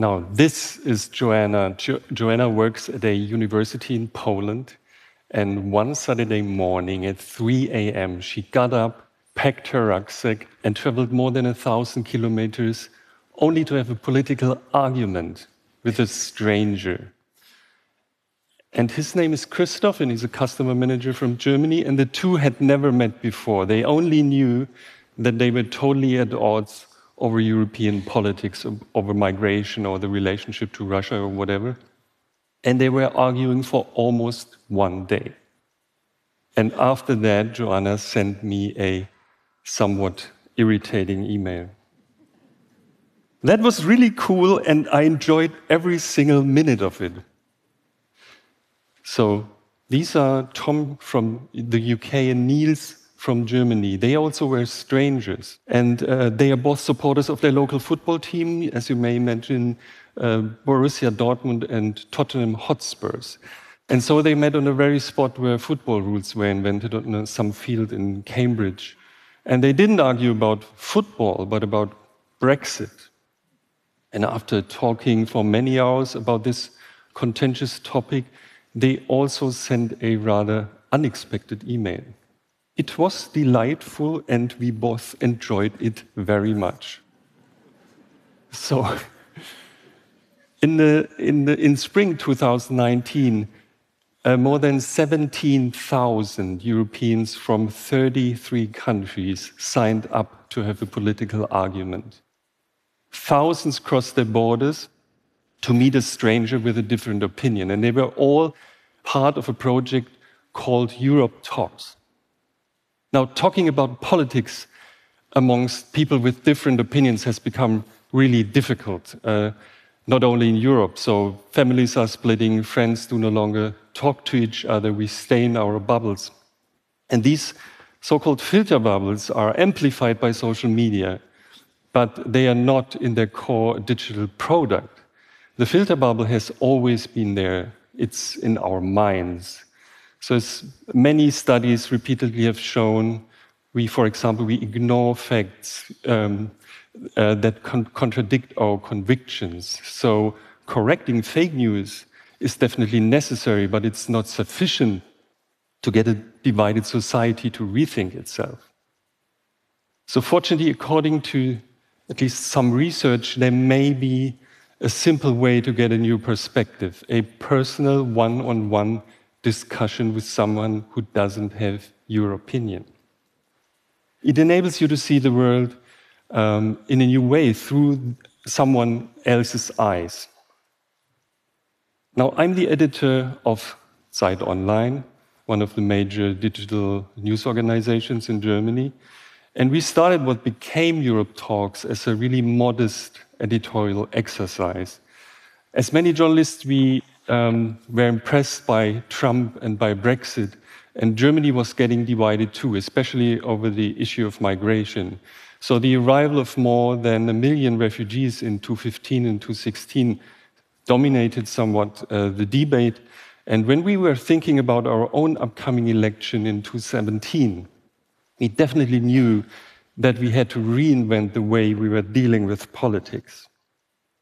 Now, this is Joanna. Jo Joanna works at a university in Poland. And one Saturday morning at 3 a.m., she got up, packed her rucksack, and traveled more than a thousand kilometers only to have a political argument with a stranger. And his name is Christoph, and he's a customer manager from Germany. And the two had never met before. They only knew that they were totally at odds over European politics, over migration or the relationship to Russia or whatever. And they were arguing for almost one day. And after that, Joanna sent me a somewhat irritating email. That was really cool, and I enjoyed every single minute of it. So, these are Tom from the UK and Niels from Germany. They also were strangers, and uh, they are both supporters of their local football team, as you may imagine, uh, Borussia Dortmund and Tottenham Hotspurs. And so they met on the very spot where football rules were invented on some field in Cambridge. And they didn't argue about football, but about Brexit. And after talking for many hours about this contentious topic, they also sent a rather unexpected email. It was delightful, and we both enjoyed it very much. So, in, the, in, the, in spring 2019, uh, more than 17,000 Europeans from 33 countries signed up to have a political argument. Thousands crossed their borders to meet a stranger with a different opinion, and they were all part of a project called Europe Talks. Now, talking about politics amongst people with different opinions has become really difficult, uh, not only in Europe. So, families are splitting, friends do no longer talk to each other, we stay in our bubbles. And these so called filter bubbles are amplified by social media, but they are not in their core digital product. The filter bubble has always been there, it's in our minds. So as many studies repeatedly have shown, we, for example, we ignore facts um, uh, that con contradict our convictions. So correcting fake news is definitely necessary, but it's not sufficient to get a divided society to rethink itself. So fortunately, according to at least some research, there may be a simple way to get a new perspective, a personal one-on-one -on -one discussion with someone who doesn't have your opinion. It enables you to see the world um, in a new way through someone else's eyes. Now, I'm the editor of Zeit Online, one of the major digital news organizations in Germany. And we started what became Europe Talks as a really modest editorial exercise. As many journalists, we um, were impressed by Trump and by Brexit, and Germany was getting divided too, especially over the issue of migration. So the arrival of more than a million refugees in 2015 and 2016 dominated somewhat uh, the debate. And when we were thinking about our own upcoming election in 2017, we definitely knew that we had to reinvent the way we were dealing with politics.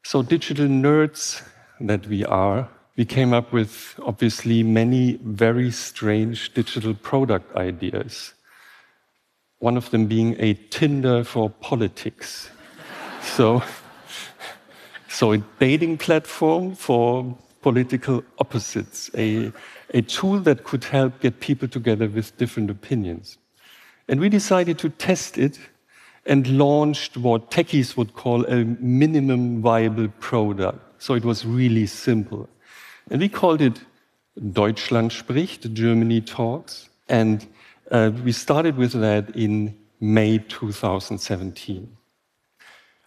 So, digital nerds that we are, we came up with obviously many very strange digital product ideas. One of them being a Tinder for politics. so, so a dating platform for political opposites, a, a tool that could help get people together with different opinions. And we decided to test it and launched what techies would call a minimum viable product. So it was really simple. And we called it Deutschland spricht, Germany talks. And uh, we started with that in May 2017.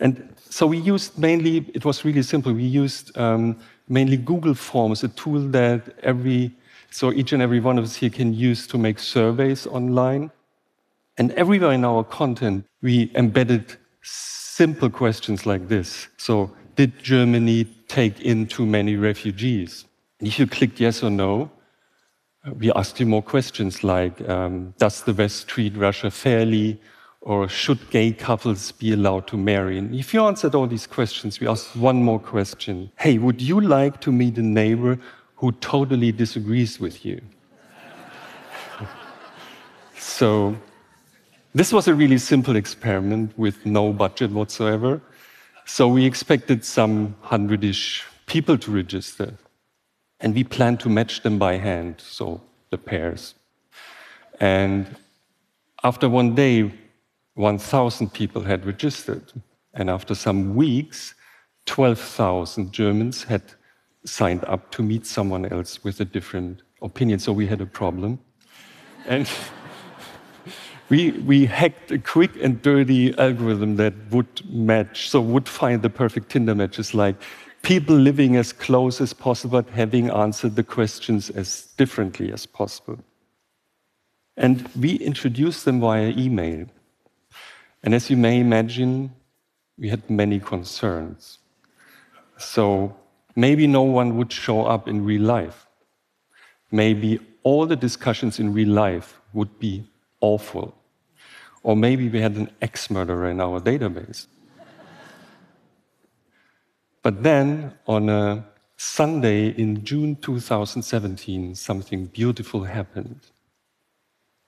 And so we used mainly, it was really simple. We used um, mainly Google Forms, a tool that every, so each and every one of us here can use to make surveys online. And everywhere in our content, we embedded simple questions like this. So, did Germany take in too many refugees? And if you clicked yes or no, we asked you more questions like um, Does the West treat Russia fairly? Or should gay couples be allowed to marry? And if you answered all these questions, we asked one more question Hey, would you like to meet a neighbor who totally disagrees with you? so, this was a really simple experiment with no budget whatsoever. So, we expected some hundredish people to register. And we planned to match them by hand, so the pairs. And after one day, 1,000 people had registered. And after some weeks, 12,000 Germans had signed up to meet someone else with a different opinion. So we had a problem. And we, we hacked a quick and dirty algorithm that would match, so would find the perfect Tinder matches like people living as close as possible, but having answered the questions as differently as possible. And we introduced them via email. And as you may imagine, we had many concerns. So maybe no one would show up in real life. Maybe all the discussions in real life would be awful. Or maybe we had an ex murderer in our database. But then, on a Sunday in June 2017, something beautiful happened.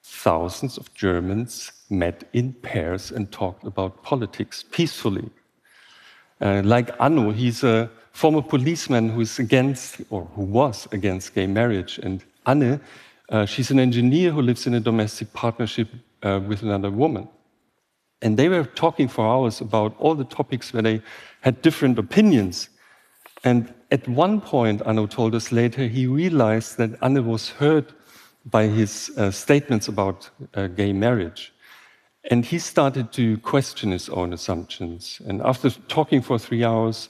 Thousands of Germans met in pairs and talked about politics peacefully. Uh, like Anno, he's a former policeman who is against, or who was against gay marriage. And Anne, uh, she's an engineer who lives in a domestic partnership uh, with another woman. And they were talking for hours about all the topics where they had different opinions. And at one point, Anno told us later, he realized that Anne was hurt by his uh, statements about uh, gay marriage. And he started to question his own assumptions. And after talking for three hours,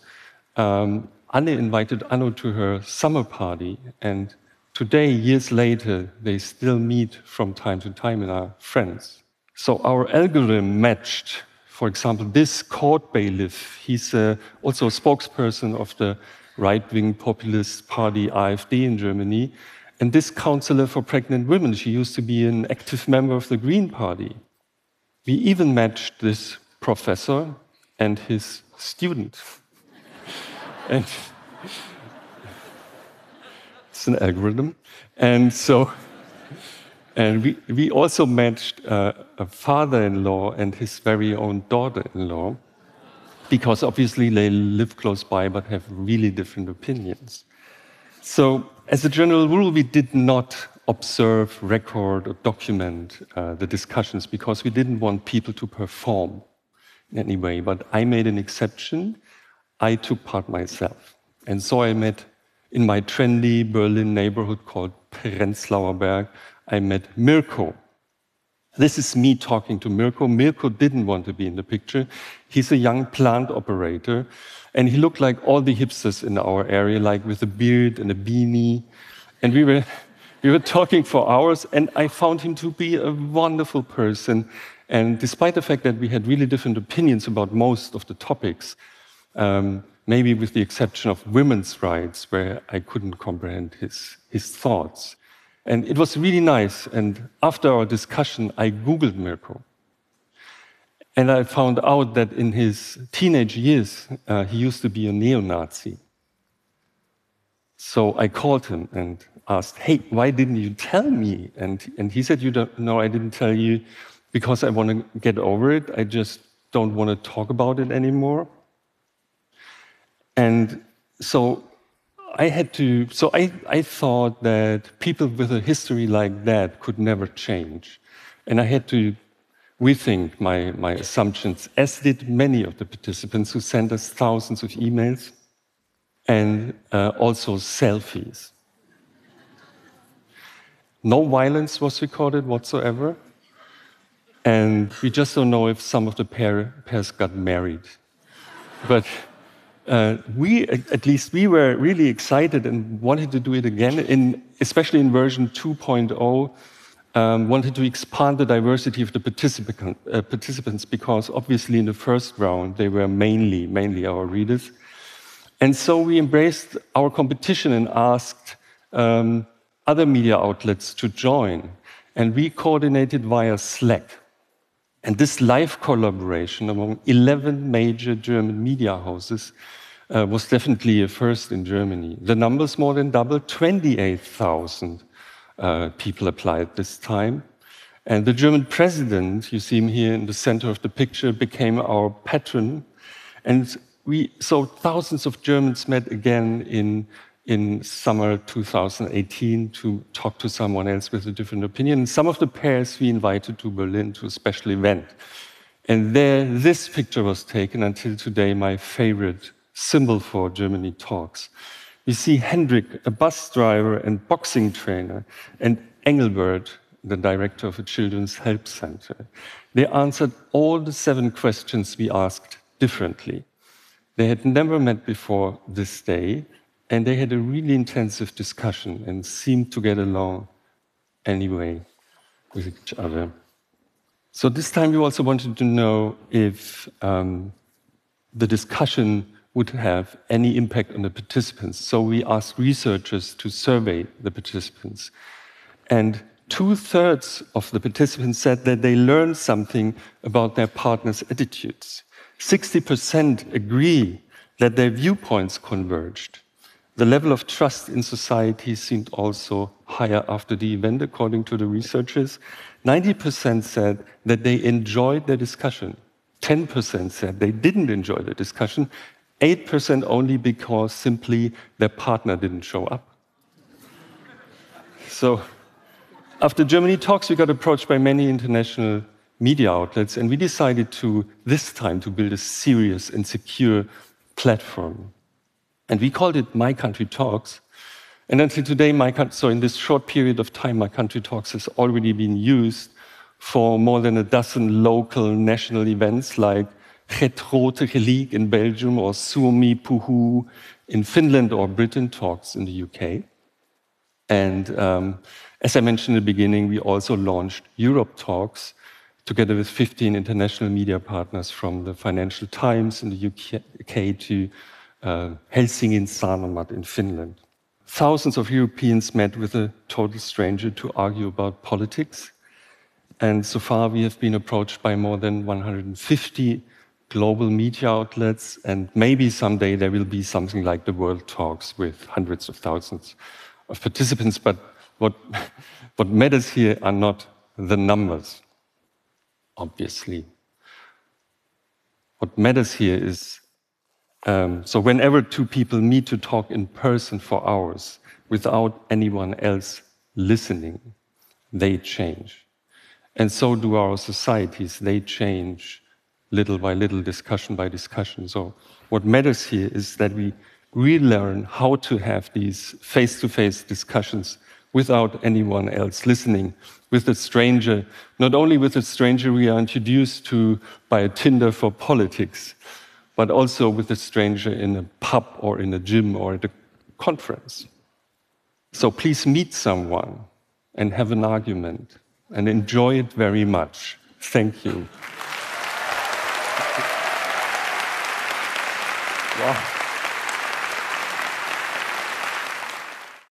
um, Anne invited Anno to her summer party. And today, years later, they still meet from time to time and are friends. So our algorithm matched, for example, this court bailiff. He's uh, also a spokesperson of the right wing populist party AfD in Germany. And this counselor for pregnant women, she used to be an active member of the Green Party. We even matched this professor and his student. and it's an algorithm. And so, and we, we also matched uh, a father in law and his very own daughter in law, because obviously they live close by but have really different opinions. So, as a general rule, we did not observe, record, or document uh, the discussions because we didn't want people to perform in any way. But I made an exception. I took part myself. And so I met in my trendy Berlin neighborhood called Prenzlauer Berg, I met Mirko. This is me talking to Mirko. Mirko didn't want to be in the picture. He's a young plant operator, and he looked like all the hipsters in our area, like with a beard and a beanie. And we were we were talking for hours, and I found him to be a wonderful person. And despite the fact that we had really different opinions about most of the topics, um, maybe with the exception of women's rights, where I couldn't comprehend his, his thoughts. And it was really nice. And after our discussion, I Googled Mirko. And I found out that in his teenage years, uh, he used to be a neo Nazi. So I called him and asked, Hey, why didn't you tell me? And, and he said, You don't know, I didn't tell you because I want to get over it. I just don't want to talk about it anymore. And so I had to, so I, I thought that people with a history like that could never change. And I had to rethink my, my assumptions, as did many of the participants who sent us thousands of emails and uh, also selfies. No violence was recorded whatsoever. And we just don't know if some of the pair, pairs got married. But uh, we, at least we were really excited and wanted to do it again, in, especially in version 2.0. Um, wanted to expand the diversity of the participant, uh, participants because obviously in the first round they were mainly, mainly our readers. And so we embraced our competition and asked um, other media outlets to join. And we coordinated via Slack. And this live collaboration among 11 major German media houses uh, was definitely a first in Germany. The numbers more than doubled, 28,000 uh, people applied this time. And the German president, you see him here in the center of the picture, became our patron. And we, so thousands of Germans met again in, in summer 2018 to talk to someone else with a different opinion. Some of the pairs we invited to Berlin to a special event. And there, this picture was taken until today, my favorite symbol for Germany Talks. You see Hendrik, a bus driver and boxing trainer, and Engelbert, the director of a children's help center. They answered all the seven questions we asked differently. They had never met before this day, and they had a really intensive discussion and seemed to get along anyway with each other. So this time we also wanted to know if um, the discussion would have any impact on the participants. So we asked researchers to survey the participants. And two thirds of the participants said that they learned something about their partner's attitudes. 60% agree that their viewpoints converged. The level of trust in society seemed also higher after the event, according to the researchers. 90% said that they enjoyed the discussion. 10% said they didn't enjoy the discussion, 8% only because simply their partner didn't show up. So, after Germany talks, we got approached by many international media outlets, and we decided to, this time, to build a serious and secure platform. And we called it My Country Talks. And until today, my so in this short period of time, My Country Talks has already been used for more than a dozen local national events like Het Rote Gelijk in Belgium or Suomi Puhuu in Finland or Britain Talks in the UK. And um, as I mentioned in the beginning, we also launched Europe Talks together with 15 international media partners from the Financial Times in the UK to uh, Helsingin Sanomat in Finland. Thousands of Europeans met with a total stranger to argue about politics. And so far, we have been approached by more than 150 global media outlets, and maybe someday there will be something like the World Talks with hundreds of thousands of participants. But what, what matters here are not the numbers, obviously. What matters here is um, so, whenever two people meet to talk in person for hours without anyone else listening, they change. And so do our societies, they change little by little, discussion by discussion. So, what matters here is that we relearn how to have these face to face discussions without anyone else listening, with a stranger, not only with a stranger we are introduced to by a Tinder for politics, but also with a stranger in a pub or in a gym or at a conference. So please meet someone and have an argument and enjoy it very much. Thank you. Wow.